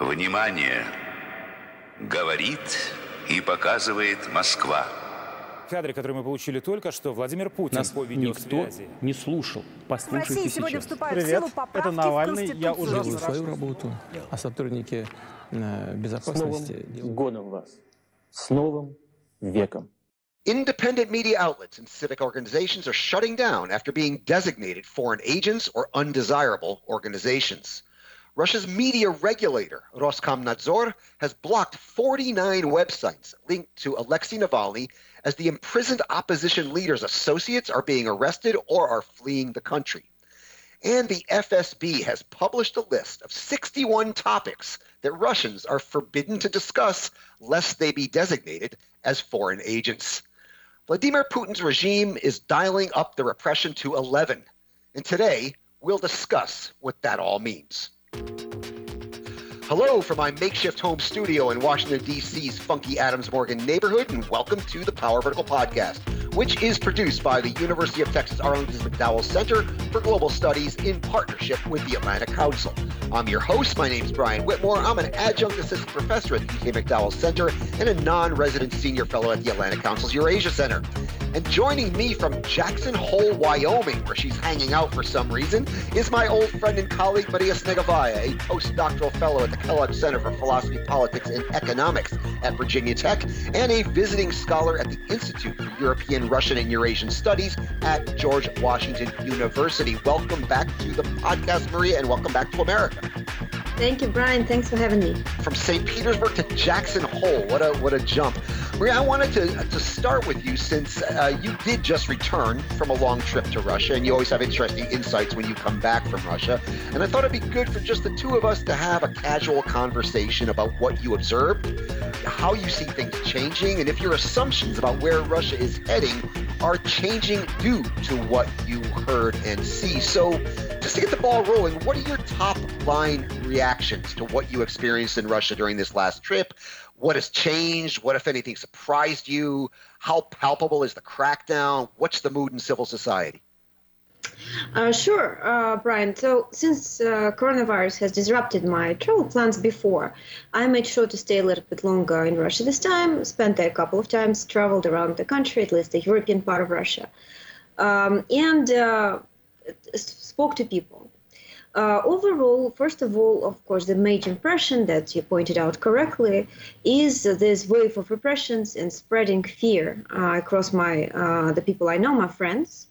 Внимание! Говорит и показывает Москва. Кадры, которые мы получили только что, Владимир Путин Нас по никто не слушал. В Послушайте России сегодня сейчас. вступают Привет, в силу поправки это Навальный, в я уже. Делаю свою работу, а сотрудники э, С новым безопасности годом вас. С новым веком. Independent media outlets and civic organizations are shutting down after being designated foreign agents or undesirable organizations. Russia's media regulator, Roskomnadzor, has blocked 49 websites linked to Alexei Navalny as the imprisoned opposition leader's associates are being arrested or are fleeing the country. And the FSB has published a list of 61 topics that Russians are forbidden to discuss lest they be designated as foreign agents. Vladimir Putin's regime is dialing up the repression to 11. And today, we'll discuss what that all means. Hello from my makeshift home studio in Washington, D.C.'s funky Adams Morgan neighborhood, and welcome to the Power Vertical Podcast, which is produced by the University of Texas Arlington's McDowell Center for Global Studies in partnership with the Atlantic Council. I'm your host. My name is Brian Whitmore. I'm an adjunct assistant professor at the UK McDowell Center and a non resident senior fellow at the Atlantic Council's Eurasia Center. And joining me from Jackson Hole, Wyoming, where she's hanging out for some reason, is my old friend and colleague Maria Snegovaya, a postdoctoral fellow at the Kellogg Center for Philosophy, Politics, and Economics at Virginia Tech, and a visiting scholar at the Institute for European, Russian, and Eurasian Studies at George Washington University. Welcome back to the podcast, Maria, and welcome back to America. Thank you, Brian. Thanks for having me. From St. Petersburg to Jackson Hole, what a what a jump! Maria, I wanted to to start with you since uh, you did just return from a long trip to Russia, and you always have interesting insights when you come back from Russia. And I thought it'd be good for just the two of us to have a casual conversation about what you observed, how you see things changing, and if your assumptions about where Russia is heading are changing due to what you heard and see. So, just to get the ball rolling, what are your top line reactions to what you experienced in Russia during this last trip? What has changed? What, if anything, surprised you? How palpable is the crackdown? What's the mood in civil society? Uh, sure, uh, Brian. So, since uh, coronavirus has disrupted my travel plans before, I made sure to stay a little bit longer in Russia this time. Spent there a couple of times, traveled around the country, at least the European part of Russia, um, and uh, spoke to people. Uh, overall, first of all, of course, the major impression that you pointed out correctly is this wave of repressions and spreading fear uh, across my uh, the people I know, my friends,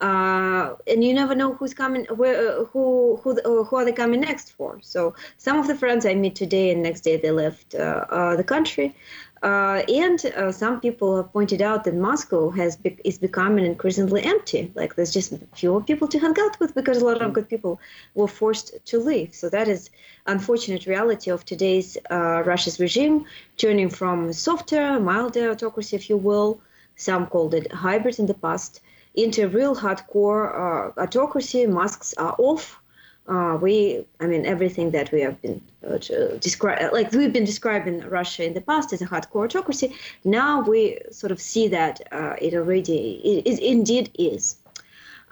uh, and you never know who's coming, where, who who who are they coming next for. So some of the friends I meet today and next day they left uh, uh, the country, uh, and uh, some people have pointed out that Moscow has be- is becoming increasingly empty. Like there's just fewer people to hang out with because a lot of good people were forced to leave. So that is unfortunate reality of today's uh, Russia's regime, turning from softer, milder autocracy, if you will. Some called it hybrid in the past into real hardcore uh, autocracy. Masks are off. Uh, we, I mean, everything that we have been uh, describe, like we've been describing Russia in the past as a hardcore autocracy. Now we sort of see that uh, it already, it, it indeed is.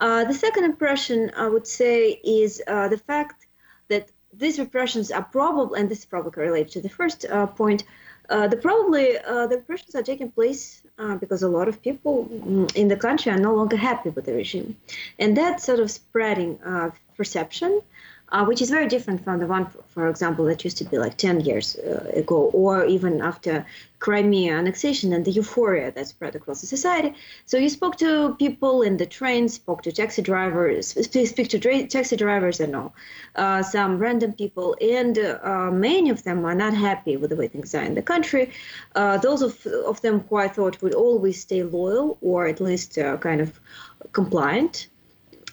Uh, the second impression, I would say, is uh, the fact that these repressions are probably, and this is probably related to the first uh, point, uh, the probably uh, the repressions are taking place uh, because a lot of people mm, in the country are no longer happy with the regime, and that sort of spreading perception, uh, which is very different from the one, for example, that used to be like 10 years uh, ago, or even after Crimea annexation and the euphoria that spread across the society. So you spoke to people in the trains, spoke to taxi drivers, speak to dra- taxi drivers and all, uh, some random people, and uh, many of them are not happy with the way things are in the country. Uh, those of, of them who I thought would always stay loyal or at least uh, kind of compliant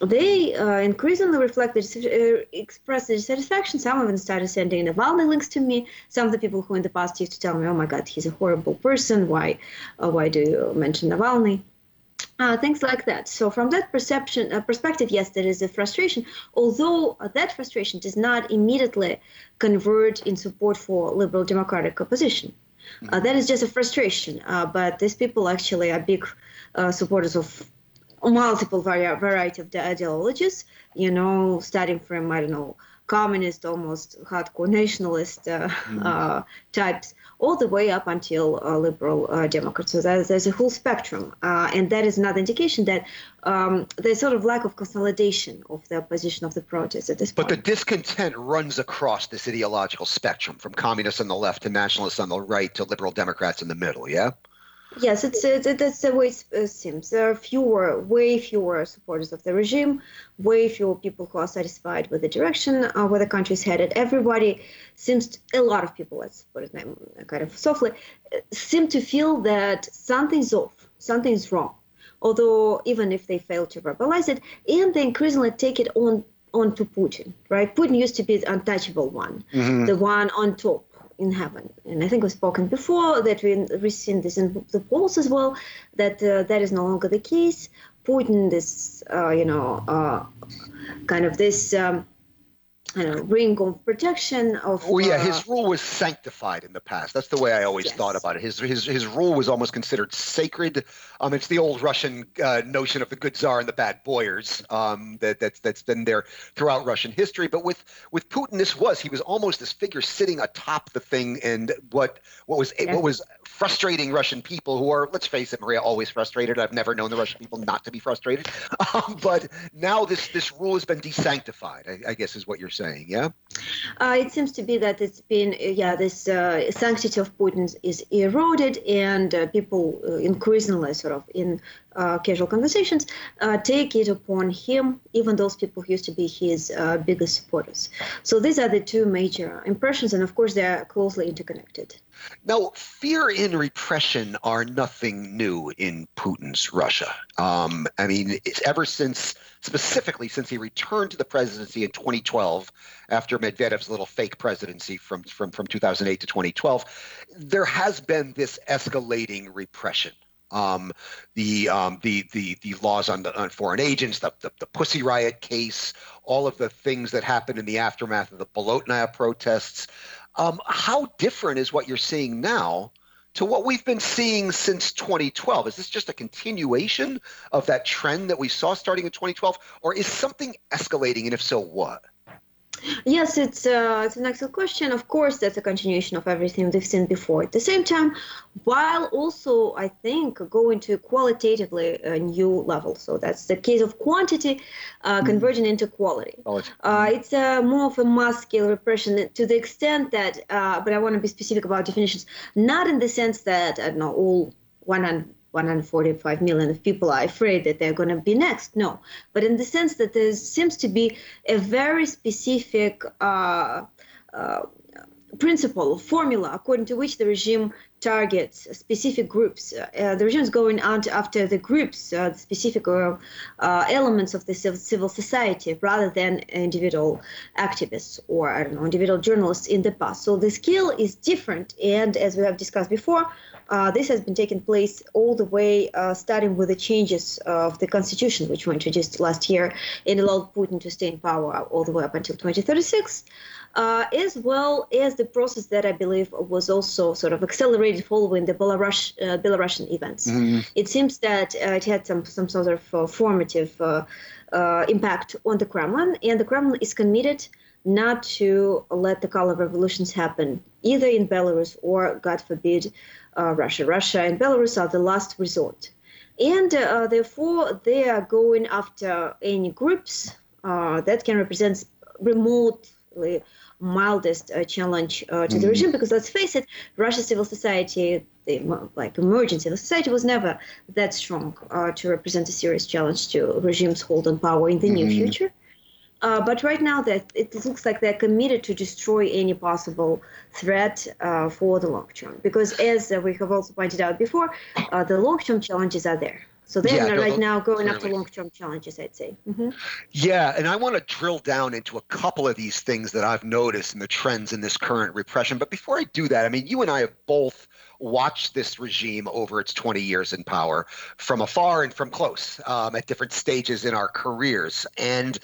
they uh, increasingly reflect the, uh, express their dissatisfaction. Some of them started sending Navalny links to me. Some of the people who in the past used to tell me, "Oh my God, he's a horrible person. Why, uh, why do you mention Navalny?" Uh, things like that. So from that perception uh, perspective, yes, there is a frustration. Although uh, that frustration does not immediately convert in support for liberal democratic opposition. Uh, that is just a frustration. Uh, but these people actually are big uh, supporters of multiple vari- variety of the ideologies. You know, starting from I don't know communist, almost hardcore nationalist uh, Mm-hmm. uh, types, all the way up until uh, liberal uh, Democrats. So there's, there's a whole spectrum, uh, and that is another indication that um, there's sort of lack of consolidation of the opposition of the protests at this point But the discontent runs across this ideological spectrum, from communists on the left to nationalists on the right to liberal Democrats in the middle. Yeah. Yes, it's, it's that's the way it uh, seems. There are fewer, way fewer supporters of the regime, way fewer people who are satisfied with the direction uh, where the country is headed. Everybody seems, to, a lot of people, let's put it name, kind of softly, uh, seem to feel that something's off, something's wrong. Although even if they fail to verbalize it, and they increasingly take it on onto Putin, right? Putin used to be the untouchable one, the one on top in heaven. And I think we've spoken before that we, we've seen this in the polls as well, that uh, that is no longer the case. Putin, this, uh, you know, uh, kind of this um, I don't know, ring of protection of. Well, yeah, uh, his rule was sanctified in the past. That's the way I always Yes. thought about it. His his his rule was almost considered sacred. Um, it's the old Russian uh, notion of the good czar and the bad boyars. Um, that that's that's been there throughout Russian history. But with with Putin, this was he was almost this figure sitting atop the thing, and what what was what was frustrating Russian people who are, let's face it, Maria, always frustrated. I've never known the Russian people not to be frustrated. Um, but now this this rule has been desanctified. I, I guess is what you're saying. Yeah. Uh, it seems to be that it's been, uh, yeah, this uh, sanctity of Putin is eroded, and uh, people uh, increasingly, sort of in uh, casual conversations, uh, take it upon him, even those people who used to be his uh, biggest supporters. So these are the two major impressions, and of course, they are closely interconnected. Now, fear and repression are nothing new in Putin's Russia. Um, I mean, it's ever since, specifically since he returned to the presidency in 2012, after Medvedev's little fake presidency from, from, from 2008 to 2012, there has been this escalating repression. Um, the, um, the the the laws on the on foreign agents, the, the the Pussy Riot case, all of the things that happened in the aftermath of the Bolotnaya protests. Um, how different is what you're seeing now to what we've been seeing since 2012? Is this just a continuation of that trend that we saw starting in 2012, or is something escalating? And if so, what? Yes, it's uh, it's an excellent question. Of course, that's a continuation of everything we've seen before. At the same time, while also I think going to qualitatively a new level. So that's the case of quantity uh, converging into quality. It's, Uh, it's uh, more of a mass scale repression to the extent that, uh, but I want to be specific about definitions, not in the sense that, I don't know, all 100, 145 million of people are afraid that they're going to be next. No, but in the sense that there seems to be a very specific uh, uh, principle, formula, according to which the regime targets specific groups. Uh, the regime is going out after the groups, uh, the specific uh, uh, elements of the civil society, rather than individual activists or I don't know individual journalists in the past. So the scale is different, and as we have discussed before. Uh, this has been taking place all the way, uh, starting with the changes of the constitution, which were introduced last year and allowed Putin to stay in power all the way up until 2036 uh, as well as the process that I believe was also sort of accelerated following the Belarus, uh, Belarusian events. It seems that uh, it had some some sort of uh, formative uh, uh, impact on the Kremlin, and the Kremlin is committed not to let the color revolutions happen either in Belarus or, God forbid, uh, Russia. Russia and Belarus are the last resort. And uh, therefore, they are going after any groups uh, that can represent remotely mildest uh, challenge uh, to the regime. Because let's face it, Russia's civil society, the like emerging civil society, was never that strong uh, to represent a serious challenge to regimes hold on power in the near future. Uh, but right now, that it looks like they're committed to destroy any possible threat uh, for the long term. Because as we have also pointed out before, uh, the long term challenges are there. So they're Yeah, no, right now going after clearly. long term challenges, I'd say. hmm Yeah, and I want to drill down into a couple of these things that I've noticed in the trends in this current repression. But before I do that, I mean, you and I have both watched this regime over its 20 years in power from afar and from close um, at different stages in our careers. And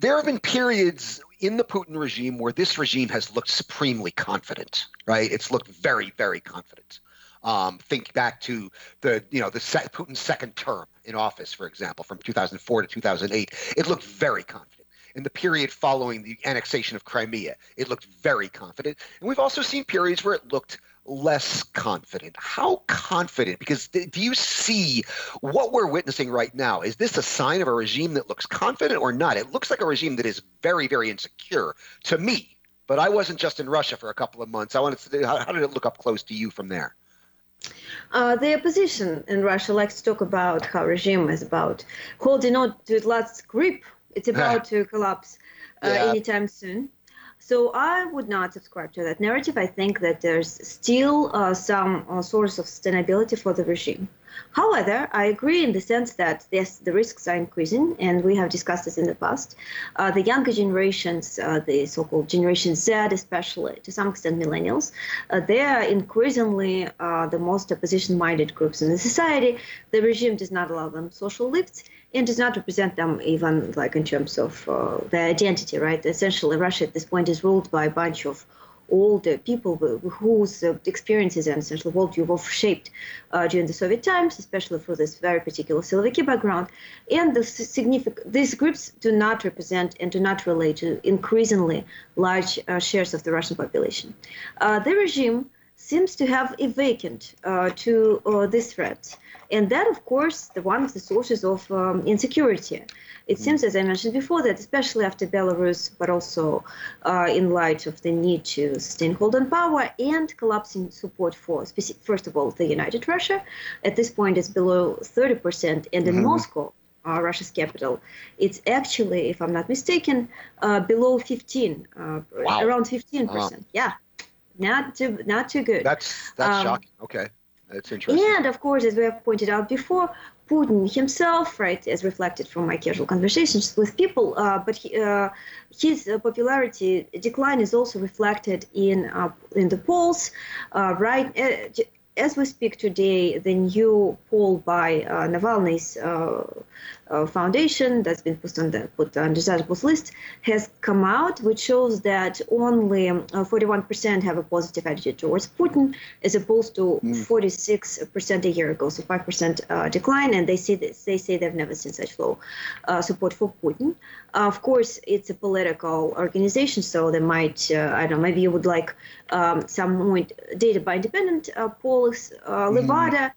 there have been periods in the Putin regime where this regime has looked supremely confident, right? It's looked very, very confident. Um, think back to the, you know, the Putin's second term in office, for example, from 2004 to 2008. It looked very confident. in the period following the annexation of Crimea. It looked very confident. And we've also seen periods where it looked less confident. How confident? Because do you see what we're witnessing right now? Is this a sign of a regime that looks confident or not? It looks like a regime that is very, very insecure to me. But I wasn't just in Russia for a couple of months. I wanted to. How, how did it look up close to you from there? Uh, the opposition in Russia likes to talk about how regime is about holding on to its last grip. It's about to collapse uh, yeah. anytime soon. So I would not subscribe to that narrative. I think that there's still uh, some uh, source of sustainability for the regime. However, I agree in the sense that yes, the risks are increasing, and we have discussed this in the past. Uh, the younger generations, uh, the so-called Generation Z, especially to some extent millennials, uh, they are increasingly uh, the most opposition-minded groups in the society. The regime does not allow them social lifts and does not represent them even like in terms of uh, their identity, right? Essentially, Russia at this point is ruled by a bunch of older people whose uh, experiences and essentially worldview were shaped uh, during the Soviet times, especially for this very particular Siloviki background. And the significant these groups do not represent and do not relate to increasingly large uh, shares of the Russian population. Uh, the regime seems to have a vacant uh, to uh, this threat. And that, of course, the one of the sources of um, insecurity. It mm. seems, as I mentioned before, that especially after Belarus, but also uh, in light of the need to sustain hold on power and collapsing support for, first of all, the United Russia, at this point it's below 30%, and in mm-hmm. Moscow, uh, Russia's capital, it's actually, if I'm not mistaken, uh, below 15, uh, wow. around 15%. Wow. Yeah, not too, not too good. That's that's um, shocking. Okay. That's interesting. And of course, as we have pointed out before, Putin himself, right, as reflected from my casual conversations with people, uh, but he, uh, his uh, popularity decline is also reflected in uh, in the polls, uh, right? Uh, as we speak today, the new poll by Navalny's uh, foundation that's been put on the put on desirables list has come out, which shows that only uh, 41% have a positive attitude towards Putin, as opposed to mm. 46% a year ago, so 5% uh, decline. And they say this, they say they've never seen such low uh, support for Putin. of course, it's a political organization, so they might uh, I don't know maybe you would like um, some more data by independent uh, polls. Mm. Levada.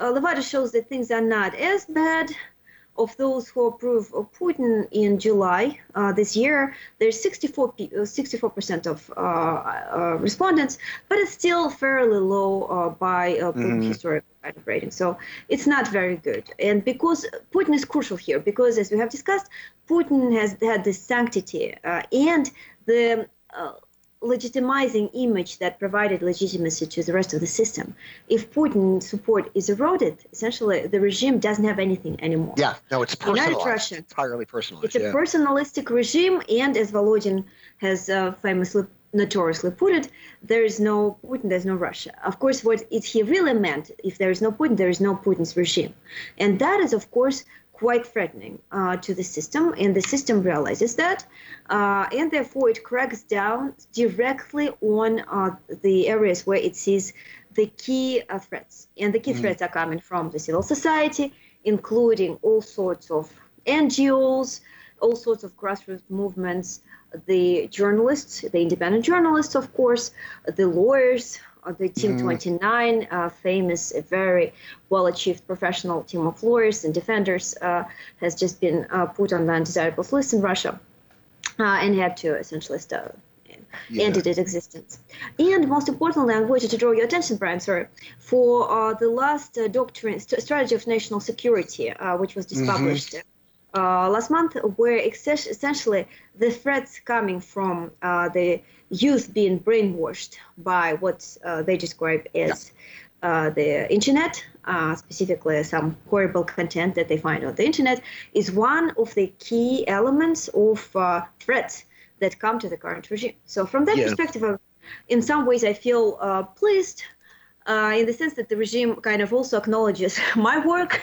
Levada shows that things are not as bad of those who approve of Putin in July uh, this year, there's 64 64% uh, of uh, uh, respondents, but it's still fairly low uh, by mm-hmm. historical kind of rating. So it's not very good. And because Putin is crucial here, because as we have discussed, Putin has had this sanctity and the legitimizing image that provided legitimacy to the rest of the system. If Putin support is eroded, essentially the regime doesn't have anything anymore. Yeah, no, it's personalized. Russia, entirely personalized. It's yeah. a personalistic regime, and as Volodin has uh, famously notoriously put it, there is no Putin, there's no Russia. Of course, what it, he really meant, if there is no Putin, there is no Putin's regime. And that is, of course, quite threatening uh, to the system, and the system realizes that, uh, and therefore it cracks down directly on uh, the areas where it sees the key uh, threats. And the key mm threats are coming from the civil society, including all sorts of NGOs, all sorts of grassroots movements, the journalists, the independent journalists, of course, the lawyers, the Team mm. 29, uh, famous, very well achieved professional team of lawyers and defenders, uh, has just been uh, put on the undesirables list in Russia uh, and had to essentially stop. Yeah. ended its existence. And most importantly, I wanted to draw your attention, Brian, sorry, for uh, the last uh, doctrine, st- strategy of national security, which was just mm-hmm. published last month, where essentially the threats coming from the youth being brainwashed by what uh, they describe as yeah. uh, the internet, uh, specifically some horrible content that they find on the internet, is one of the key elements of uh, threats that come to the current regime. So, from that yeah. perspective, in some ways, I feel uh, pleased uh, in the sense that the regime kind of also acknowledges my work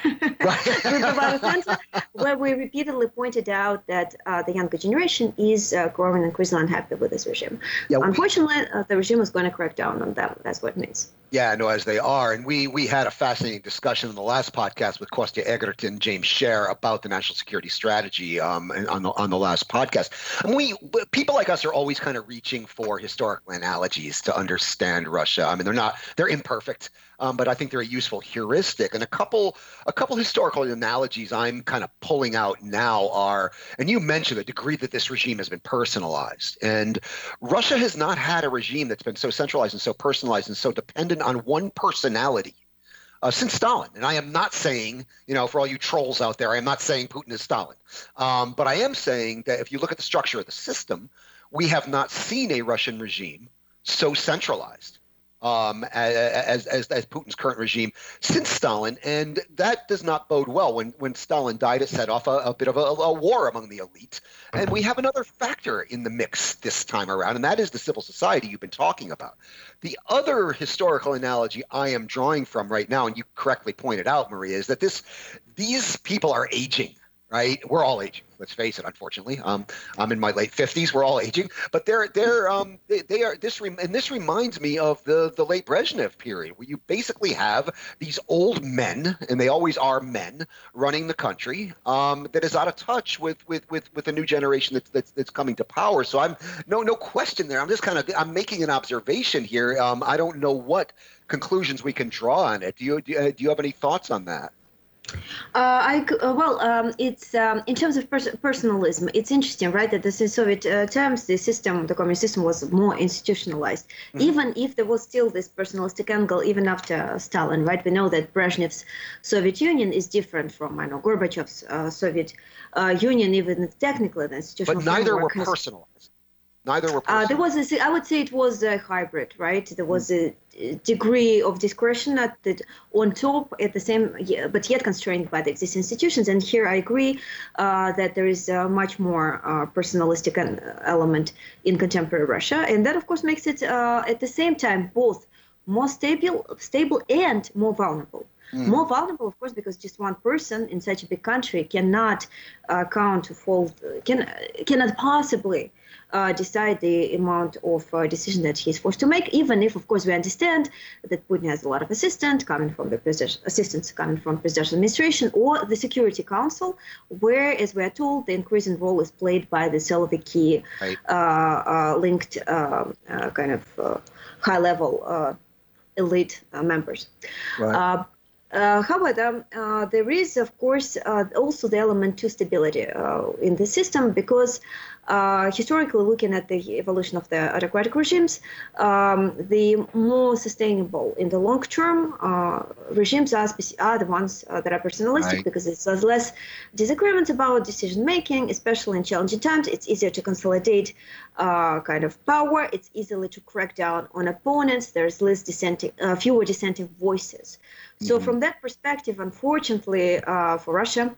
Center, where we repeatedly pointed out that uh, the younger generation is uh, growing increasingly unhappy with this regime. Yeah, Unfortunately, uh, the regime is going to crack down on them. That's what it means. Yeah, no, as they are. And we we had a fascinating discussion in the last podcast with Kostya Egerton, James Sherr about the national security strategy um, on the on the last podcast. And we people like us are always kind of reaching for historical analogies to understand Russia. I mean, they're not they're imperfect um, but I think they're a useful heuristic. And a couple a couple historical analogies I'm kind of pulling out now are, and you mentioned the degree that this regime has been personalized, and Russia has not had a regime that's been so centralized and so personalized and so dependent on one personality. Uh, since Stalin. And I am not saying, you know, for all you trolls out there, I am not saying Putin is Stalin. Um, but I am saying that if you look at the structure of the system, we have not seen a Russian regime so centralized um, as, as, as Putin's current regime since Stalin, and that does not bode well. When when Stalin died, it set off a, a bit of a, a, war among the elite, and we have another factor in the mix this time around, and that is the civil society you've been talking about. The other historical analogy I am drawing from right now, and you correctly pointed out, Maria, is that this these people are aging right? We're all aging. Let's face it. Unfortunately, um, I'm in my late 50s. We're all aging, but they're they're um, they, they are this re- and this reminds me of the the late Brezhnev period, where you basically have these old men, and they always are men, running the country um, that is out of touch with with with with the new generation that's that's, that's coming to power. So I'm no no question there. I'm just kind of I'm making an observation here. Um, I don't know what conclusions we can draw on it. Do you do, uh, do you have any thoughts on that? Uh, I uh, well, um, it's um, in terms of pers- personalism. It's interesting, right? That this in Soviet uh, terms, the system, the communist system, was more institutionalized. Mm-hmm. Even if there was still this personalistic angle, even after Stalin, right? We know that Brezhnev's Soviet Union is different from, I know, Gorbachev's uh, Soviet uh, Union, even technically the institutional. But neither were personalized. Neither were. Uh, there was a, I would say it was a hybrid, right? There was a degree of discretion at the, on top at the same, but yet constrained by the existing institutions. And here I agree uh, that there is a much more uh, personalistic element in contemporary Russia, and that of course makes it uh, at the same time both more stable, stable and more vulnerable. Mm. More vulnerable, of course, because just one person in such a big country cannot uh, count can cannot possibly uh, decide the amount of uh, decision that he's forced to make, even if, of course, we understand that Putin has a lot of assistants coming from the presidential assistants coming from presidential administration or the Security Council, where, as we are told, the increasing role is played by the Siloviki right. uh, uh linked uh, uh, kind of high-level elite members. Right. Uh, however, uh, there is, of course, uh, also the element to stability in the system because uh, historically looking at the evolution of the autocratic regimes, um, the more sustainable in the long term uh, regimes are, are, the ones uh, that are personalistic right. because it's less disagreements about decision making, especially in challenging times. It's easier to consolidate uh, kind of power. It's easier to crack down on opponents. There's less dissenting, uh, fewer dissenting voices. So mm-hmm. from that perspective, unfortunately uh, for Russia.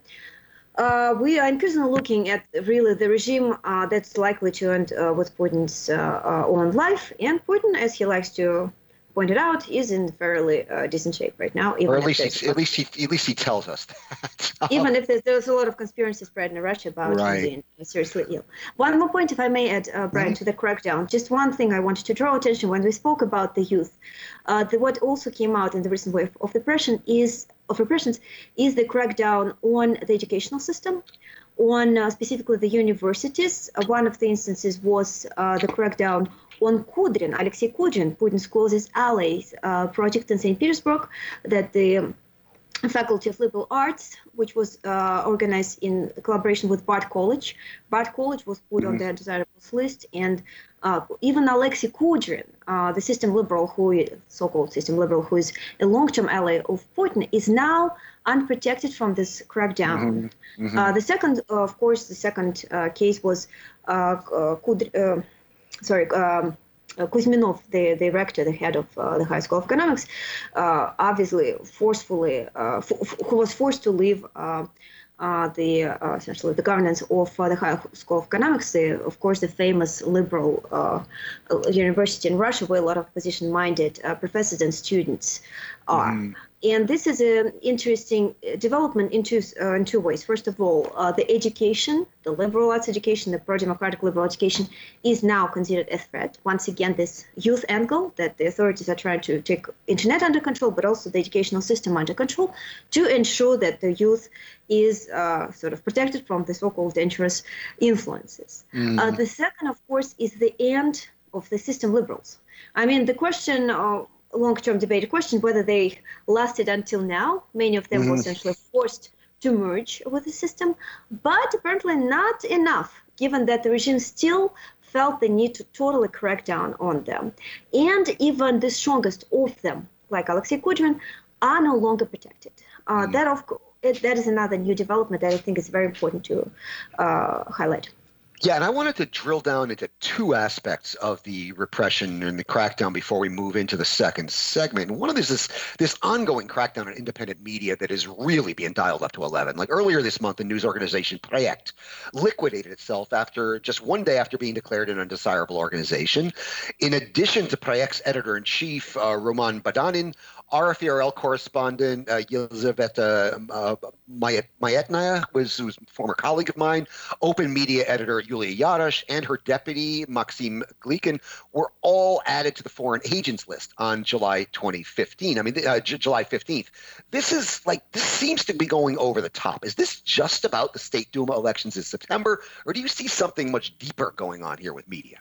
Uh, we are increasingly looking at really the regime uh, that's likely to end uh, with Putin's uh, uh, own life. And Putin, as he likes to pointed out, is in fairly uh, decent shape right now. Or at least, he, at least he, at least he tells us that. even if there's, there's, a lot of conspiracy spread in Russia about right. him being seriously ill. One more point, if I may add, uh, Brian, mm-hmm. to the crackdown. Just one thing I wanted to draw attention when we spoke about the youth. Uh, the, what also came out in the recent wave of repression is of repressions is the crackdown on the educational system on uh, specifically the universities. Uh, one of the instances was uh, the crackdown on Kudrin, Alexei Kudrin, Putin's closest ally, uh, project in St. Petersburg that the Faculty of Liberal Arts, which was uh, organized in collaboration with Bard College. Bard College was put mm-hmm. on the desirables list, and uh, even Alexei Kudrin, uh, the system liberal, who so-called system liberal, who is a long-term ally of Putin, is now unprotected from this crackdown. Mm-hmm. Mm-hmm. Uh, the second, of course, the second uh, case was uh, Kudrin sorry, um, uh, Kuzminov, the, the rector, the head of uh, the High School of Economics, uh, obviously forcefully, uh, who was forced to leave uh, uh, the essentially the governance of the High School of Economics, the, of course, the famous liberal university in Russia, where a lot of position-minded professors and students are. Mm. And this is an interesting uh, development in two, uh, in two ways. First of all, uh, the education, the liberal arts education, the pro-democratic liberal education, is now considered a threat. Once again, this youth angle that the authorities are trying to take internet under control, but also the educational system under control, to ensure that the youth is uh, sort of protected from the so-called dangerous influences. Mm. Uh, the second, of course, is the end of the system liberals. I mean, the question long-term debate question whether they lasted until now. Many of them mm-hmm. were essentially forced to merge with the system, but apparently not enough, given that the regime still felt the need to totally crack down on them. And even the strongest of them, like Alexei Kudrin, are no longer protected. Uh, mm-hmm. That, of that is another new development that I think is very important to uh, highlight. Yeah, and I wanted to drill down into two aspects of the repression and the crackdown before we move into the second segment. And one of these is this ongoing crackdown on independent media that is really being dialed up to 11. Like earlier this month, the news organization Projekt liquidated itself after just one day after being declared an undesirable organization. In addition to Projekt's editor in chief, uh, Roman Badanin, RFE/RL correspondent uh, Yelizaveta uh, Mayetnaya was, a former colleague of mine. Open media editor Yulia Yarosh and her deputy Maxim Glikin were all added to the foreign agents list on July 2015. I mean, uh, J- July 15th. This is like this seems to be going over the top. Is this just about the state Duma elections in September, or do you see something much deeper going on here with media?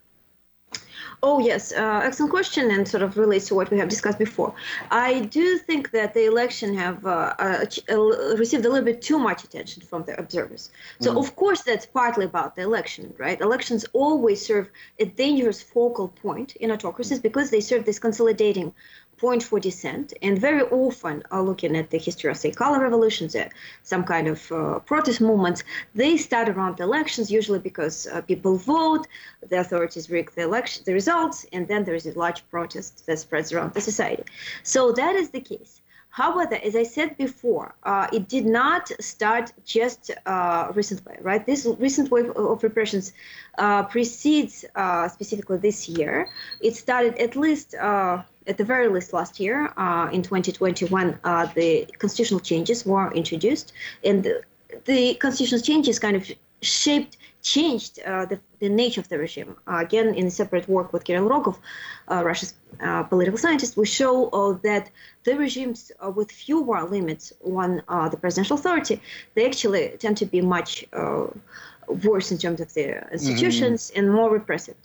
Oh, yes. Uh, excellent question and sort of relates to what we have discussed before. I do think that the election have uh, uh, uh received a little bit too much attention from the observers. So, mm. of course, that's partly about the election, right? Elections always serve a dangerous focal point in autocracies because they serve this consolidating point for dissent, and very often are looking at the history of, say, color revolutions, uh, some kind of uh, protest movements. They start around elections, usually because uh, people vote, the authorities rig the election, the results, and then there is a large protest that spreads around the society. So that is the case. However, as I said before, uh, it did not start just uh, recently, right? This recent wave of repressions uh, precedes uh, specifically this year. It started at least, uh, at the very least, last year. Uh, in 2021, the constitutional changes were introduced, and the, the constitutional changes kind of shaped changed uh, the, the, nature of the regime. Uh, again, in a separate work with Kirill Rogov, uh, Russia's uh, political scientist, we show uh, that the regimes uh, with fewer limits on the presidential authority, they actually tend to be much worse in terms of their institutions mm-hmm. and more repressive.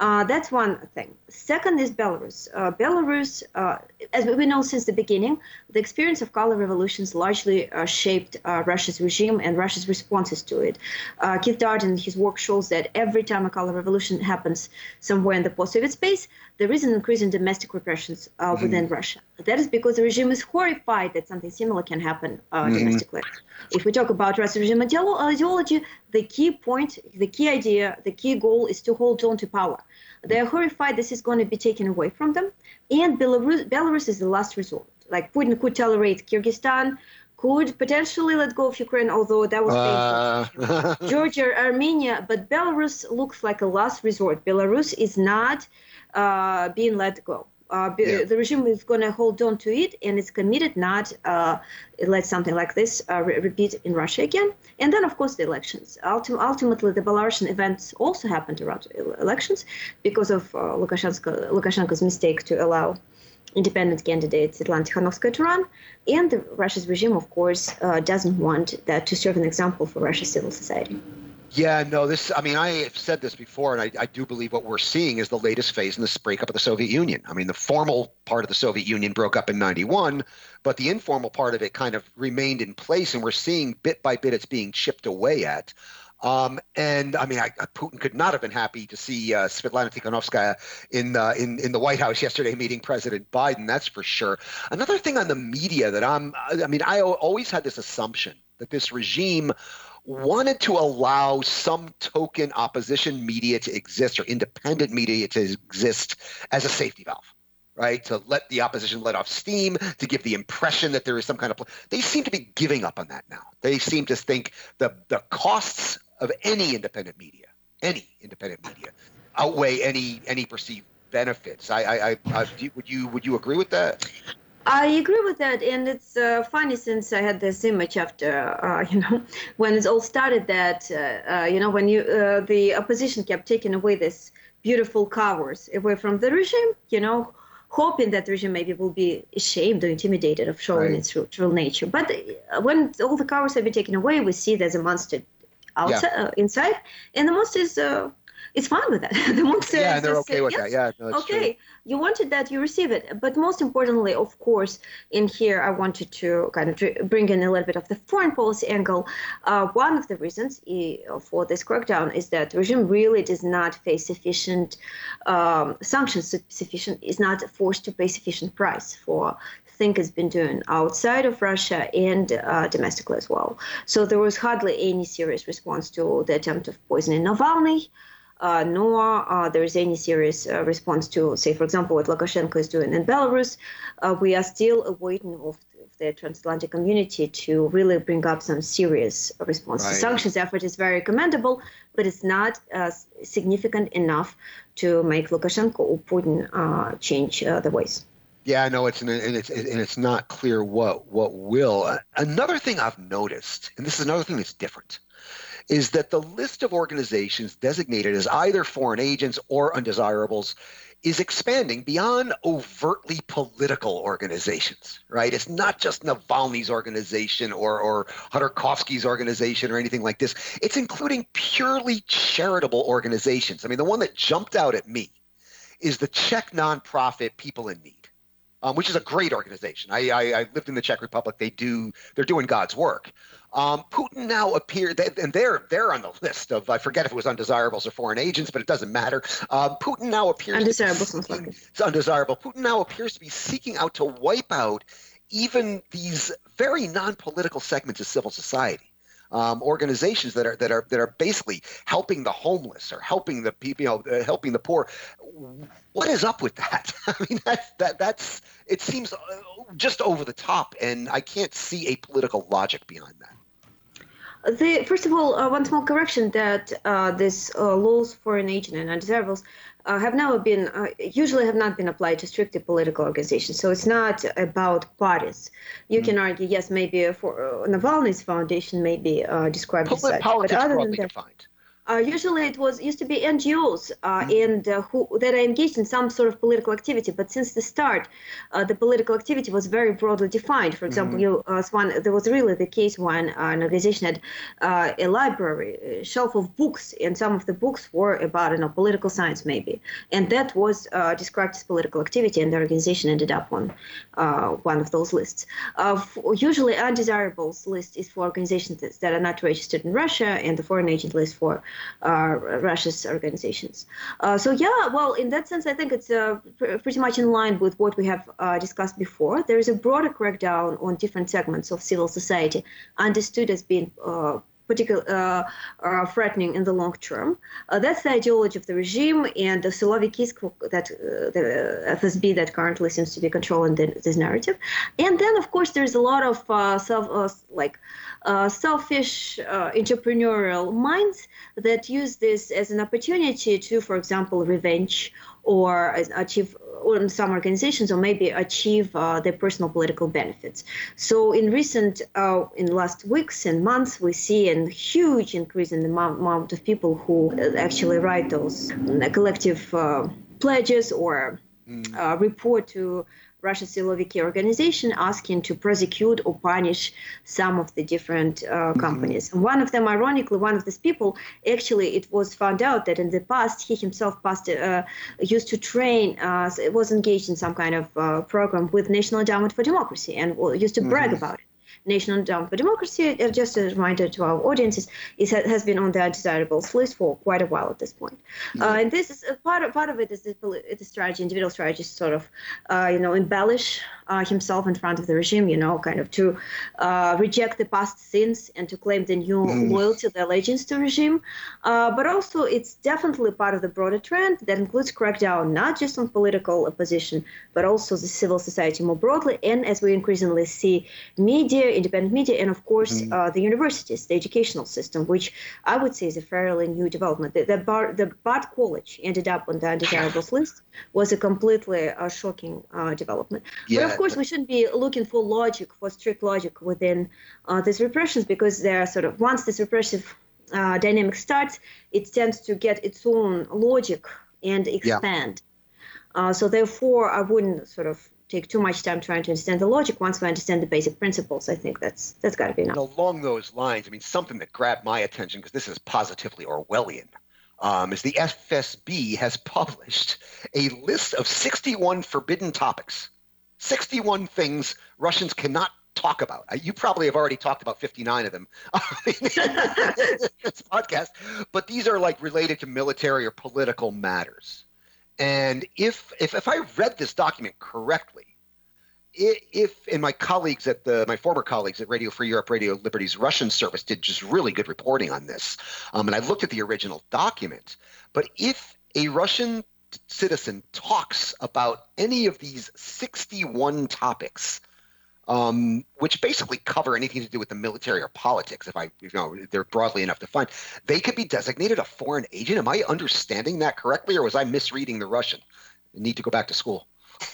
Uh, that's one thing. Second is Belarus. Uh, Belarus, uh, as we know since the beginning, the experience of color revolutions largely uh, shaped uh, Russia's regime and Russia's responses to it. Uh, Keith Darden, his work shows that every time a color revolution happens somewhere in the post-Soviet space, there is an increase in domestic repressions mm-hmm. within Russia. That is because the regime is horrified that something similar can happen mm-hmm. domestically. If we talk about Russian regime ideology, the key point, the key idea, the key goal is to hold on to power. They are horrified this is going to be taken away from them, and Belarus, Belarus is the last resort. Like Putin could tolerate Kyrgyzstan, could potentially let go of Ukraine, although that was uh. Georgia, Armenia, but Belarus looks like a last resort. Belarus is not uh, being let go. Uh, yeah. The regime is going to hold on to it, and it's committed not uh, let something like this uh, re- repeat in Russia again. And then, of course, the elections. Ultim- ultimately, the Belarusian events also happened around elections because of uh, Lukashenko, Lukashenko's mistake to allow independent candidate Svetlana Tikhanovskaya to run. And the Russia's regime, of course, uh, doesn't want that to serve an example for Russia's civil society. Yeah, no, this, I mean, I have said this before, and I, I, do believe what we're seeing is the latest phase in this breakup of the Soviet Union. I mean, the formal part of the Soviet Union broke up in 91, but the informal part of it kind of remained in place, and we're seeing bit by bit it's being chipped away at. Um, and I mean, I, Putin could not have been happy to see uh, Svetlana Tikhanovskaya in, uh, in in the White House yesterday meeting President Biden. That's for sure. Another thing on the media that I'm, I mean, I always had this assumption that this regime wanted to allow some token opposition media to exist or independent media to exist as a safety valve right? To let the opposition let off steam, to give the impression that there is some kind of. They seem to be giving up on that now. They seem to think the the costs of any independent media, any independent media, outweigh any any perceived benefits. I, I, I, I would you would you agree with that? I agree with that, and it's uh, funny since I had this image after, uh, you know, when it all started. That uh, uh you know, when you uh, the opposition kept taking away this beautiful covers away from the regime, you know, hoping that the regime maybe will be ashamed or intimidated of showing right. its true, true, nature. But uh, when all the covers have been taken away, we see there's a monster outside, yeah. inside, and the monster is it's fine with that. the monster yeah, they're okay say, with yes, that. Yeah, no, okay. True. You wanted that, you receive it. But most importantly, of course, in here, I wanted to kind of bring in a little bit of the foreign policy angle. Uh, one of the reasons for this crackdown is that the regime really does not face sufficient um, sanctions, sufficient is not forced to pay sufficient price for think has been doing outside of Russia and uh, domestically as well. So there was hardly any serious response to the attempt of poisoning Navalny uh, nor uh, there is any serious uh, response to, say, for example, what Lukashenko is doing in Belarus. Uh, we are still awaiting of, the transatlantic community to really bring up some serious response. Right. The sanctions effort is very commendable, but it's not uh, significant enough to make Lukashenko or Putin uh, change the ways. Yeah, no, it's and it's and it's not clear what what will. Another thing I've noticed, and this is another thing that's different is that the list of organizations designated as either foreign agents or undesirables is expanding beyond overtly political organizations, right? It's not just Navalny's organization or, or Khodorkovsky's organization or anything like this. It's including purely charitable organizations. I mean, the one that jumped out at me is the Czech nonprofit People in Need. Um, which is a great organization. I, I, I, lived in the Czech Republic. They do they're doing God's work. Um, Putin now appeared, and they're they're on the list of I forget if it was undesirables or foreign agents, but it doesn't matter. Um, Putin now appears undesirable. It's undesirable. Putin now appears to be seeking out to wipe out even these very non-political segments of civil society. Um, organizations that are that are that are basically helping the homeless or helping the people, you know, uh, helping the poor. What is up with that? I mean, that's that that's it seems uh, just over the top, and I can't see a political logic behind that. The, first of all, uh, one small correction that uh, these uh, laws for an agent and undesirables uh, have never been, uh, usually have not been applied to strictly political organizations. So it's not about parties. You mm-hmm. can argue, yes, maybe for uh, Navalny's foundation may be described Poli- as such. Politics but other than that, defined. Uh, usually it was used to be NGOs uh, mm-hmm. and uh, who that are engaged in some sort of political activity. But since the start, uh, the political activity was very broadly defined. For example, mm-hmm. you uh, one there was really the case when uh, an organization had a library, a shelf of books, and some of the books were about you know political science maybe, and that was described as political activity, and the organization ended up on one of those lists. usually, undesirables list is for organizations that, that are not registered in Russia, and the foreign agent list for uh, Russia's organizations. Uh, so yeah, well, in that sense, I think it's uh, pr- pretty much in line with what we have discussed before. There is a broader crackdown on different segments of civil society, understood as being particular uh, uh, threatening in the long term. Uh, that's the ideology of the regime and the Siloviki that the FSB that currently seems to be controlling the, this narrative. And then, of course, there's a lot of self like uh, selfish uh, entrepreneurial minds that use this as an opportunity to, for example, revenge or achieve or in some organizations or maybe achieve uh, their personal political benefits. So in recent, uh, in last weeks and months, we see a huge increase in the amount of people who actually write those uh, collective uh, pledges or mm. report to Russian Siloviki organization asking to prosecute or punish some of the different uh, mm-hmm. companies. Mm-hmm. One of them, ironically, one of these people, actually, it was found out that in the past he himself passed, uh, used to train, uh, was engaged in some kind of uh, program with National Endowment for Democracy and used to brag mm-hmm. about it. National Endowment for Democracy, uh, just a reminder to our audiences, is, has been on the undesirables list for quite a while at this point. Mm-hmm. Uh, and this is part of, part of it is the, the strategy, individual strategy, sort of, uh, you know, embellish uh, himself in front of the regime, you know, kind of to uh, reject the past sins and to claim the new mm. loyalty, the allegiance to regime. Uh, but also, it's definitely part of the broader trend that includes crackdown not just on political opposition, but also the civil society more broadly. And as we increasingly see, media, independent media, and of course mm-hmm. uh, the universities, the educational system, which I would say is a fairly new development. The, the, Bar, the Bard College ended up on the undesirables list was a completely uh, shocking uh, development. Yeah. But of course, we shouldn't be looking for logic, for strict logic within uh, these repressions, because they are sort of once this repressive uh, dynamic starts, it tends to get its own logic and expand. Yeah. so therefore, I wouldn't sort of take too much time trying to understand the logic. Once we understand the basic principles, I think that's that's got to be enough. And along those lines, I mean, something that grabbed my attention because this is positively Orwellian. Um, is the FSB has published a list of 61 forbidden topics, 61 things Russians cannot talk about. You probably have already talked about 59 of them in this podcast, but these are like related to military or political matters. And if if if I read this document correctly, if and my colleagues at the my former colleagues at Radio Free Europe, Radio Liberty's Russian service did just really good reporting on this, um, and I looked at the original document. But if a Russian citizen talks about any of these 61 topics um, which basically cover anything to do with the military or politics. If I, you know, they're broadly enough defined, they could be designated a foreign agent. Am I understanding that correctly, or was I misreading the Russian? I need to go back to school.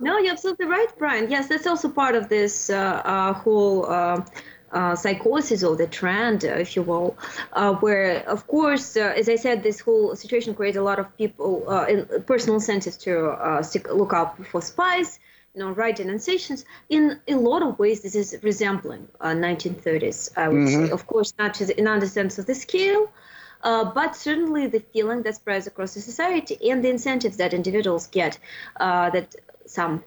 No, you're absolutely right, Brian. Yes, that's also part of this uh, uh, whole. Uh, uh, psychosis or the trend, uh, if you will, uh, where, of course, uh, as I said, this whole situation creates a lot of people, uh, personal incentives to uh, look out for spies, know, right denunciations. In a lot of ways, this is resembling uh, 1930s, I would mm-hmm. say. Of course, not to the, not the sense of the scale, uh, but certainly the feeling that spreads across the society and the incentives that individuals get, uh, that some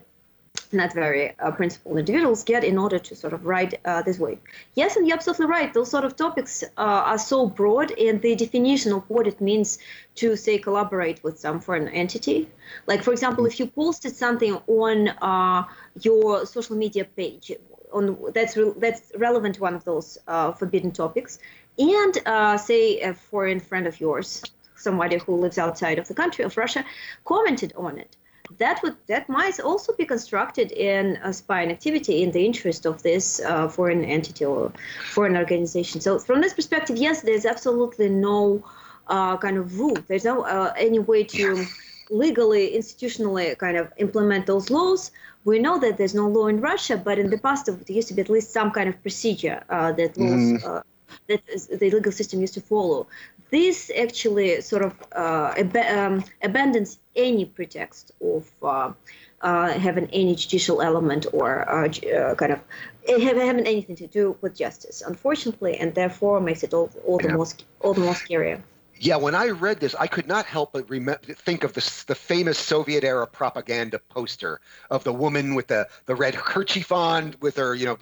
not very uh, principled individuals get in order to sort of write uh, this way. Yes, and you're absolutely right. Those sort of topics uh, are so broad, and the definition of what it means to say collaborate with some foreign entity. Like, for example, if you posted something on uh, your social media page, on that's re- that's relevant to one of those uh, forbidden topics, and uh, say a foreign friend of yours, somebody who lives outside of the country of Russia, commented on it that would that might also be constructed in a spying activity in the interest of this uh, foreign entity or foreign organization. So from this perspective, yes, there's absolutely no uh, kind of rule. There's no uh, any way to legally, institutionally kind of implement those laws. We know that there's no law in Russia, but in the past there used to be at least some kind of procedure uh, that laws. Mm that the legal system used to follow. This actually sort of uh, ab- um, abandons any pretext of uh, uh, having any judicial element or uh, uh, kind of having anything to do with justice, unfortunately, and therefore makes it all, all the yeah. more all the more scarier. Yeah, when I read this, I could not help but rem- think of the, the famous Soviet era propaganda poster of the woman with the, the red kerchief on, with her, you know,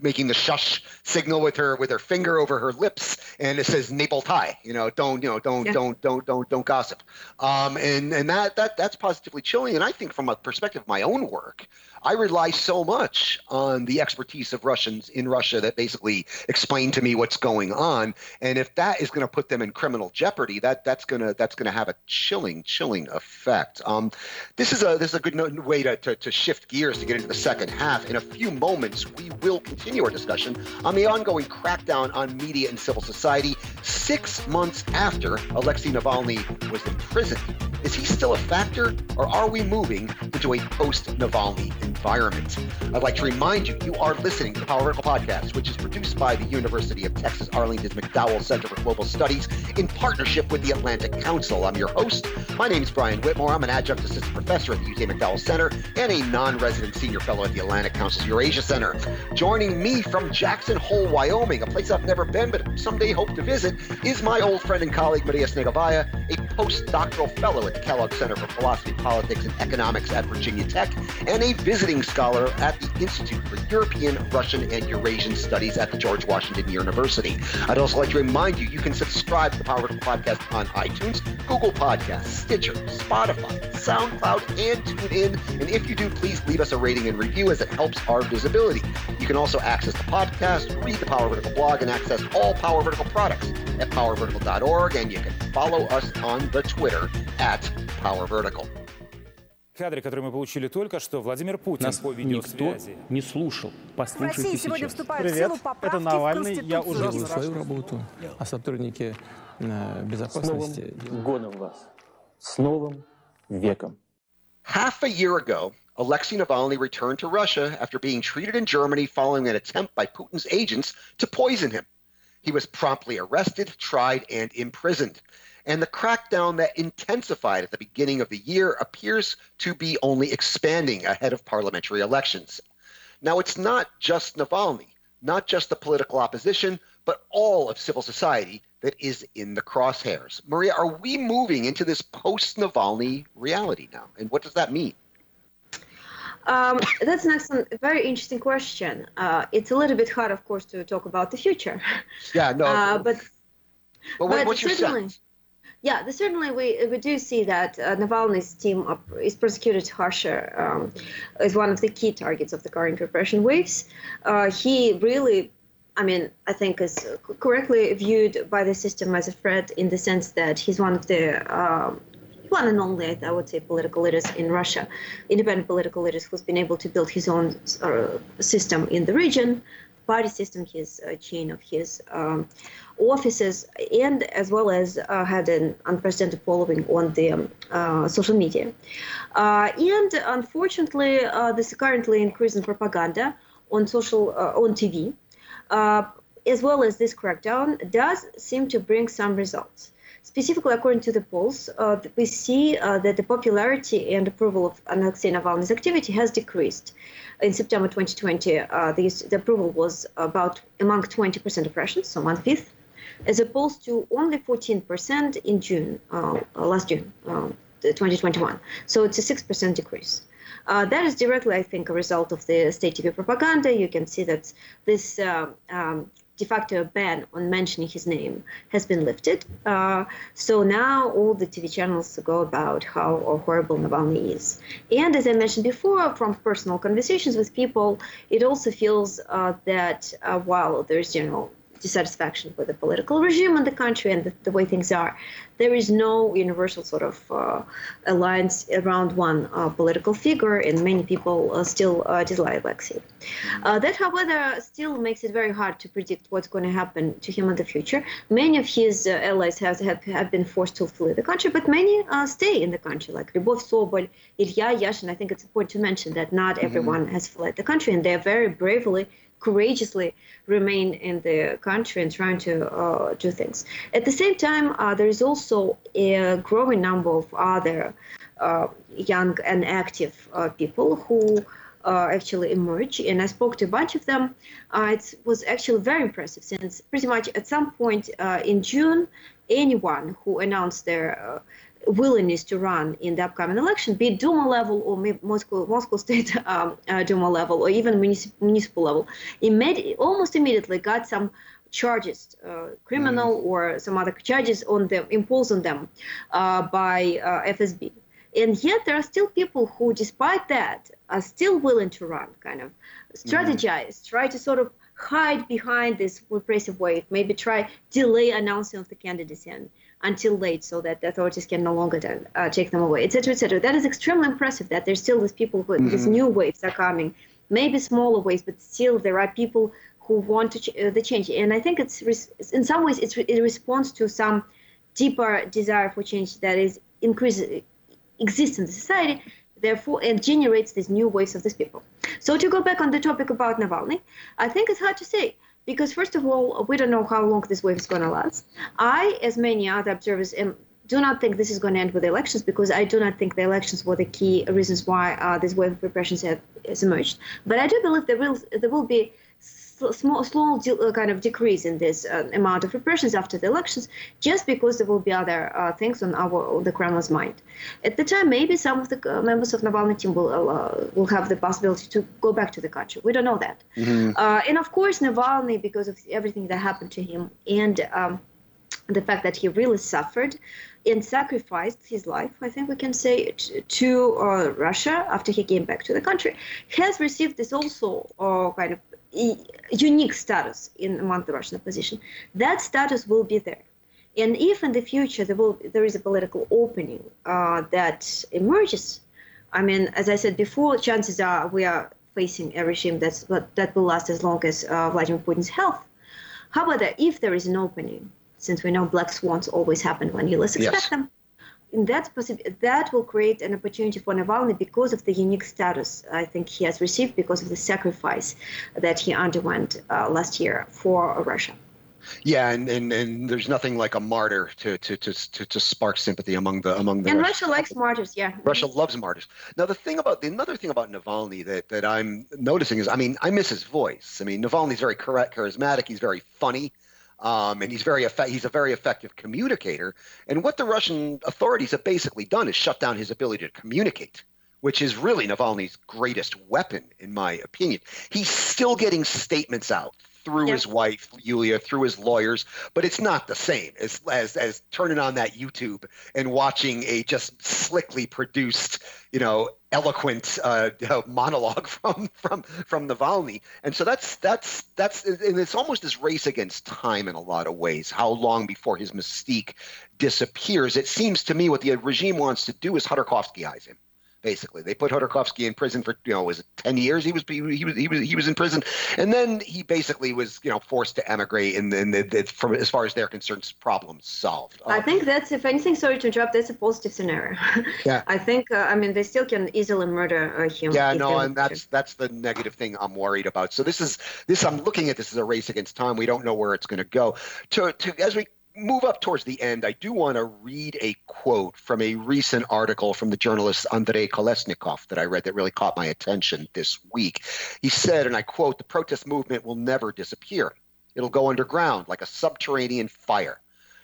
making the shush signal with her with her finger over her lips, and it says "Ne boltai." You know, don't you know, don't yeah. don't don't don't don't gossip. Um, and and that that that's positively chilling. And I think from a perspective of my own work, I rely so much on the expertise of Russians in Russia that basically explain to me what's going on. And if that is going to put them in criminal jeopardy, that that's gonna that's gonna have a chilling chilling effect. Um, this is a this is a good way to, to, to shift gears to get into the second half. In a few moments, we will continue our discussion on the ongoing crackdown on media and civil society six months after Alexei Navalny was imprisoned. Is he still a factor, or are we moving into a post-Navalny environment. I'd like to remind you, you are listening to the Power Vertical Podcast, which is produced by the University of Texas Arlington's McDowell Center for Global Studies in partnership with the Atlantic Council. I'm your host. My name is Brian Whitmore. I'm an adjunct assistant professor at the UT McDowell Center and a non-resident senior fellow at the Atlantic Council's Eurasia Center. Joining me from Jackson Hole, Wyoming, a place I've never been but someday hope to visit, is my old friend and colleague Maria Snegovaya, a postdoctoral fellow at the Kellogg Center for Philosophy, Politics, and Economics at Virginia Tech, and a visiting visiting scholar at the Institute for European, Russian, and Eurasian Studies at the George Washington University. I'd also like to remind you, you can subscribe to the Power Vertical Podcast on iTunes, Google Podcasts, Stitcher, Spotify, SoundCloud, and TuneIn. And if you do, please leave us a rating and review as it helps our visibility. You can also access the podcast, read the Power Vertical blog, and access all Power Vertical products at powervertical.org. And you can follow us on the Twitter at Power Vertical. Кадры, которые мы получили только что, Владимир Путин Нас по никто видеосвязи. не слушал. В Послушайте России сегодня сейчас. вступают в Привет, силу поправки это Навальный, в я уже Делаю свою работу, а сотрудники э, С новым безопасности годом вас. С новым веком. Half a year ago, Alexei Navalny returned to Russia after being treated in Germany following an attempt by Putin's agents to poison him. He was promptly arrested, tried, and imprisoned. And the crackdown that intensified at the beginning of the year appears to be only expanding ahead of parliamentary elections. Now, it's not just Navalny, not just the political opposition, but all of civil society that is in the crosshairs. Maria, are we moving into this post Navalny reality now? And what does that mean? Um, that's an excellent, very interesting question. Uh, it's a little bit hard, of course, to talk about the future. Yeah, no. Uh, but but what, but what's your certainly- sense? Yeah, certainly we, we do see that uh, Navalny's team up, is prosecuted harsher um, is one of the key targets of the current repression waves. Uh, he really, I mean, I think is correctly viewed by the system as a threat in the sense that he's one of the um one and only, I would say, political leaders in Russia, independent political leaders who's been able to build his own uh, system in the region, party system, his uh, chain of his um, offices, and as well as uh, had an unprecedented following on the um, uh, social media. Uh, and unfortunately, uh, this currently increasing propaganda on social on TV, as well as this crackdown, does seem to bring some results. Specifically, according to the polls, uh, we see uh, that the popularity and approval of Alexei Navalny's activity has decreased. In September 2020, uh, the, approval was about among 20% of Russians, so one fifth, as opposed to only 14% in June, uh, last June, uh, 2021. So it's a 6% decrease. Uh, that is directly, I think, a result of the state TV propaganda. You can see that this uh, um, de facto ban on mentioning his name has been lifted. Uh, so now all the TV channels go about how horrible Navalny is. And as I mentioned before, from personal conversations with people, it also feels uh, that uh, while there's general dissatisfaction with the political regime in the country and the, the way things are, there is no universal sort of uh, alliance around one uh, political figure, and many people uh, still uh, dislike Alexei. Uh, that, however, still makes it very hard to predict what's going to happen to him in the future. Many of his uh, allies have, have, have been forced to flee the country, but many uh, stay in the country, like Lyubov Sobol, Ilya Yashin. I think it's important to mention that not everyone has fled the country, and they are very bravely courageously remain in the country and trying to uh, do things. At the same time, uh, there is also a growing number of other uh, young and active uh, people who uh, actually emerge. And I spoke to a bunch of them. Uh, it was actually very impressive since pretty much at some point in June, anyone who announced their willingness to run in the upcoming election, be it Duma level or maybe Moscow, Moscow State um, uh, Duma level or even municip- municipal level, imme- almost immediately got some charges, uh, criminal or some other charges on them, imposed on them uh, by uh, FSB. And yet there are still people who, despite that, are still willing to run, kind of strategize, try to sort of hide behind this repressive wave, maybe try delay announcing of the candidacy and until late so that the authorities can no longer then, uh, take them away, etc., etc. That is extremely impressive that there's still these people who, these new waves are coming, maybe smaller waves, but still there are people who want to ch- uh, the change. And I think it's res- in some ways it's re- it responds to some deeper desire for change that is increases exists in the society therefore and generates these new waves of these people so to go back on the topic about navalny i think it's hard to say because first of all we don't know how long this wave is going to last i as many other observers am do not think this is going to end with the elections because I do not think the elections were the key reasons why uh, this wave of repressions has emerged. But I do believe there will there will be small, small de- uh, kind of decrease in this uh, amount of repressions after the elections, just because there will be other uh, things on our on the Kremlin's mind. At the time, maybe some of the uh, members of Navalny team will uh, will have the possibility to go back to the country. We don't know that. Uh, and of course, Navalny, because of everything that happened to him, and um, the fact that he really suffered and sacrificed his life, I think we can say, t- to uh, Russia after he came back to the country, has received this also uh, kind of unique status in among the Russian opposition. That status will be there. And if in the future there will there is a political opening uh, that emerges, I mean, as I said before, chances are we are facing a regime that's that will last as long as uh, Vladimir Putin's health. However, if there is an opening, since we know black swans always happen when you least expect Yes. them, in that possi- that will create an opportunity for Navalny because of the unique status I think he has received because of the sacrifice that he underwent uh, last year for Russia. Yeah, and, and, and there's nothing like a martyr to to, to, to, to spark sympathy among the among the And Russia likes martyrs, yeah. Russia loves martyrs. Now, the thing about the another thing about Navalny that, that I'm noticing is, I mean, I miss his voice. I mean, Navalny's very correct, charismatic. He's very funny, um, and he's very he's a very effective communicator. And what the Russian authorities have basically done is shut down his ability to communicate, which is really Navalny's greatest weapon, in my opinion. He's still getting statements out through Yeah. his wife Yulia, through his lawyers, but it's not the same as as as turning on that YouTube and watching a just slickly produced, you know, eloquent uh, monologue from from from Navalny. And so that's that's that's and it's almost this race against time in a lot of ways. How long before his mystique disappears? It seems to me what the regime wants to do is Khodorkovskyize him. Basically, they put Khodorkovsky in prison for you know was it ten years? He was he was he was he was in prison, and then he basically was you know forced to emigrate, and then the, the, from as far as they're concerned, problems solved. I Um, think that's, if anything, sorry to interrupt, that's a positive scenario. Yeah. I think, uh, I mean, they still can easily murder uh, him. Yeah, no, and want to. that's that's the negative thing I'm worried about. So this is this I'm looking at this as a race against time. We don't know where it's going to go. To to as we move up towards the end, I do want to read a quote from a recent article from the journalist Andrei Kolesnikov that I read that really caught my attention this week. He said, and I quote, "The protest movement will never disappear. It'll go underground like a subterranean fire."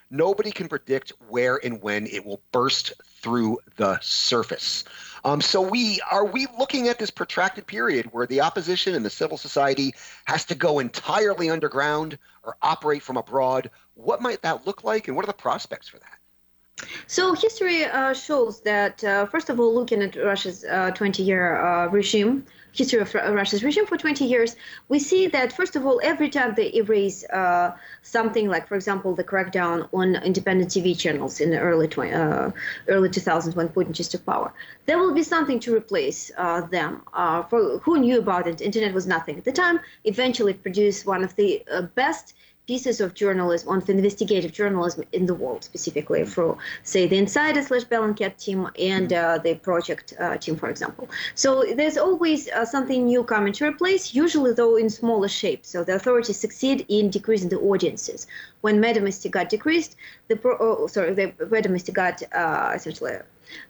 Nobody can predict where and when it will burst through the surface. Um, so we are we looking at this protracted period where the opposition and the civil society has to go entirely underground or operate from abroad. What might that look like, and what are the prospects for that? So history uh, shows that, uh, first of all, looking at Russia's 20-year uh, regime, history of Russia's regime for 20 years, we see that, first of all, every time they erase uh, something like, for example, the crackdown on independent TV channels in the early 20, uh, early 2000s when Putin just took power, there will be something to replace uh, them. Uh, for who knew about it? Internet was nothing at the time. Eventually, it produced one of the uh, best pieces of journalism, on investigative journalism in the world, specifically for, say, the Insider slash Bellingcat team and uh, the Project uh, team, for example. So there's always uh, something new coming to replace, usually though in smaller shape. So the authorities succeed in decreasing the audiences. When Media-Most got decreased, the pro- oh, sorry, the Media-Most got uh, essentially.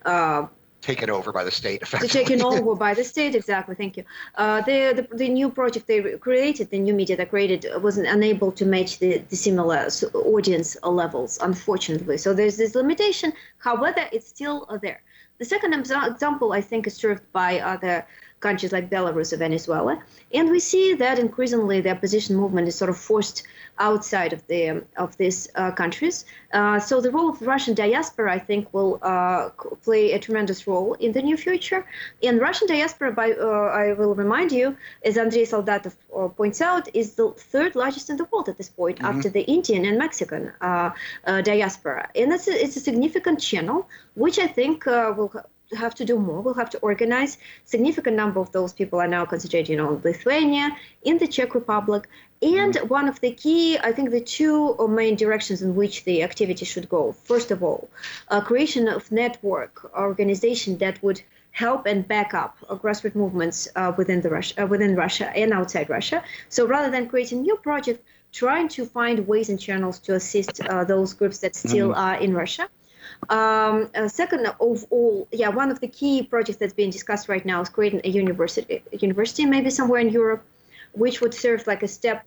Uh, Taken over by the state, effectively. taken over by the state. Exactly. Thank you. Uh, the, the the new project they created, the new media they created, wasn't unable to match the, the similar audience levels, unfortunately. So there's this limitation. However, it's still uh, there. The second example, I think, is served by other countries like Belarus or Venezuela, and we see that increasingly the opposition movement is sort of forced outside of the of these uh, countries. Uh, so the role of the Russian diaspora, I think, will uh, play a tremendous role in the near future. And Russian diaspora, by uh, I will remind you, as Andrei Soldatov uh, points out, is the third largest in the world at this point, after the Indian and Mexican uh, uh, diaspora. And it's a, it's a significant channel, which I think uh, will have to do more. We'll have to organize. Significant number of those people are now concentrating in Lithuania, in the Czech Republic, and one of the key, I think, the two main directions in which the activity should go. First of all, a creation of network organization that would help and back up uh, grassroots movements uh, within the Russia, uh, within Russia and outside Russia. So rather than creating new projects, trying to find ways and channels to assist uh, those groups that still are in Russia. Um, uh, second of all, yeah, one of the key projects that's being discussed right now is creating a university, a university maybe somewhere in Europe, which would serve like a step,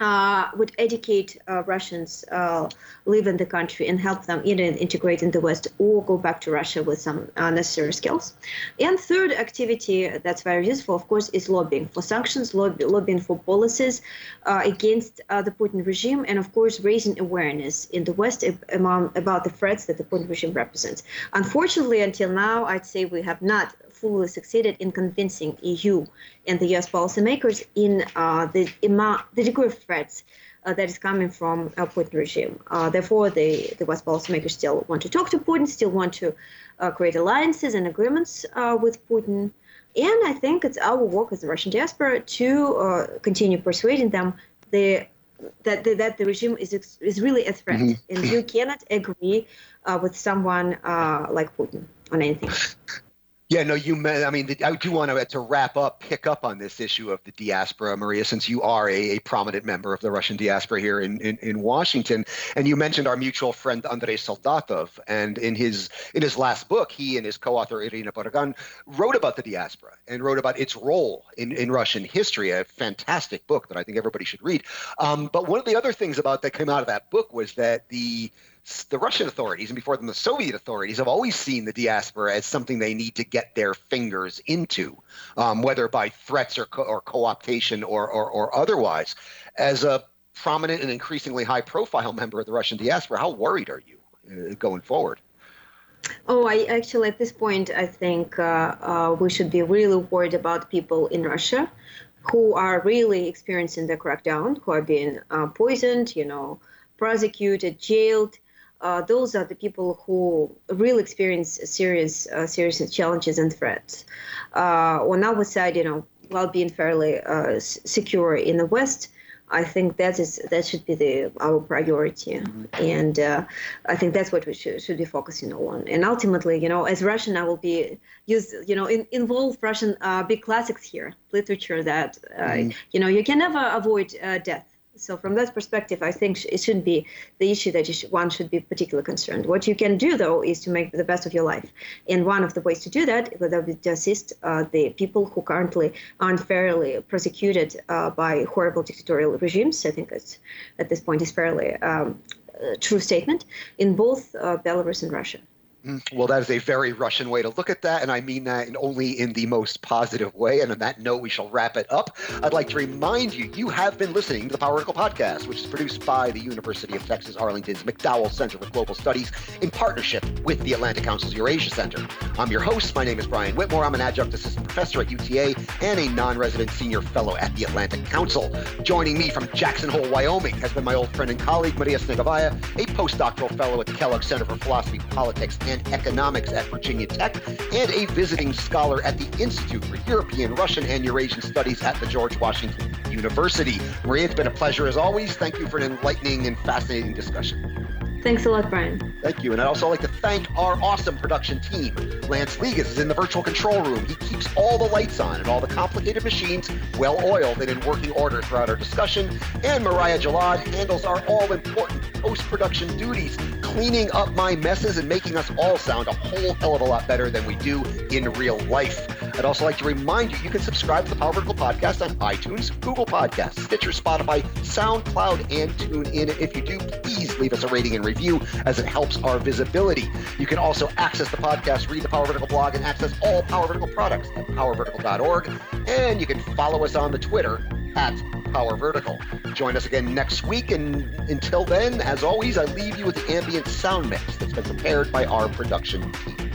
uh, would educate uh, Russians uh, live in the country and help them either integrate in the West or go back to Russia with some uh, necessary skills. And third activity that's very useful, of course, is lobbying for sanctions, lobby, lobbying for policies uh, against the Putin regime, and of course, raising awareness in the West among, about the threats that the Putin regime represents. Unfortunately, until now, I'd say we have not fully succeeded in convincing EU and the US policymakers in uh, the amount, the degree of threats uh, that is coming from a Putin regime. Uh, therefore, the, the West policymakers still want to talk to Putin, still want to uh, create alliances and agreements uh, with Putin. And I think it's our work as the Russian diaspora to uh, continue persuading them the, that, the, that the regime is, is really a threat. Mm-hmm. And you cannot agree uh, with someone like Putin on anything. Yeah, no, you. Meant, I mean, I do want to to wrap up, pick up on this issue of the diaspora, Maria, since you are a, a prominent member of the Russian diaspora here in, in, in Washington, and you mentioned our mutual friend Andrei Soldatov, and in his in his last book, he and his co-author Irina Borogan wrote about the diaspora and wrote about its role in, in Russian history. A fantastic book that I think everybody should read. Um, but one of the other things about that came out of that book was that the the Russian authorities and before them the Soviet authorities have always seen the diaspora as something they need to get their fingers into, um, whether by threats or, co- or co-optation or, or, or otherwise. As a prominent and increasingly high-profile member of the Russian diaspora, how worried are you uh, going forward? Oh, I actually at this point I think uh, uh, we should be really worried about people in Russia who are really experiencing the crackdown, who are being uh, poisoned, you know, prosecuted, jailed, uh, those are the people who really experience serious, uh, serious challenges and threats. Uh, on our side, you know, while being fairly uh, secure in the West, I think that is that should be the our priority, mm-hmm. and uh, I think that's what we should, should be focusing on. And ultimately, you know, as Russian, I will be use you know in, involve Russian uh, big classics here, literature that mm-hmm. you know you can never avoid death so from that perspective, I think it shouldn't be the issue that should, one should be particularly concerned. What you can do, though, is to make the best of your life. And one of the ways to do that would be to assist uh, the people who currently are unfairly persecuted uh, by horrible dictatorial regimes. I think it's, at this point is fairly um, true statement in both uh, Belarus and Russia. Mm-hmm. Well, that is a very Russian way to look at that, and I mean that in only in the most positive way. And on that note, we shall wrap it up. I'd like to remind you, you have been listening to the Power Vertical Podcast, which is produced by the University of Texas Arlington's McDowell Center for Global Studies in partnership with the Atlantic Council's Eurasia Center. I'm your host. My name is Brian Whitmore. I'm an adjunct assistant professor at UTA and a non-resident senior fellow at the Atlantic Council. Joining me from Jackson Hole, Wyoming, has been my old friend and colleague Maria Snegovaya, a postdoctoral fellow at the Kellogg Center for Philosophy, Politics, and and Economics at Virginia Tech, and a visiting scholar at the Institute for European, Russian, and Eurasian Studies at the George Washington University. Maria, it's been a pleasure as always. Thank you for an enlightening and fascinating discussion. Thanks a lot, Brian. Thank you. And I'd also like to thank our awesome production team. Lance Legas is in the virtual control room. He keeps all the lights on and all the complicated machines well oiled and in working order throughout our discussion. And Mariah Jalad handles our all important post production duties, cleaning up my messes and making us all sound a whole hell of a lot better than we do in real life. I'd also like to remind you you can subscribe to the Power Vertical Podcast on iTunes, Google Podcasts, Stitcher, Spotify, SoundCloud, and TuneIn. If you do, please leave us a rating and review as it helps our visibility. You can also access the podcast, read the Power Vertical blog, and access all Power Vertical products at powervertical.org. And you can follow us on the Twitter at Power Vertical. Join us again next week. And until then, as always, I leave you with the ambient sound mix that's been prepared by our production team.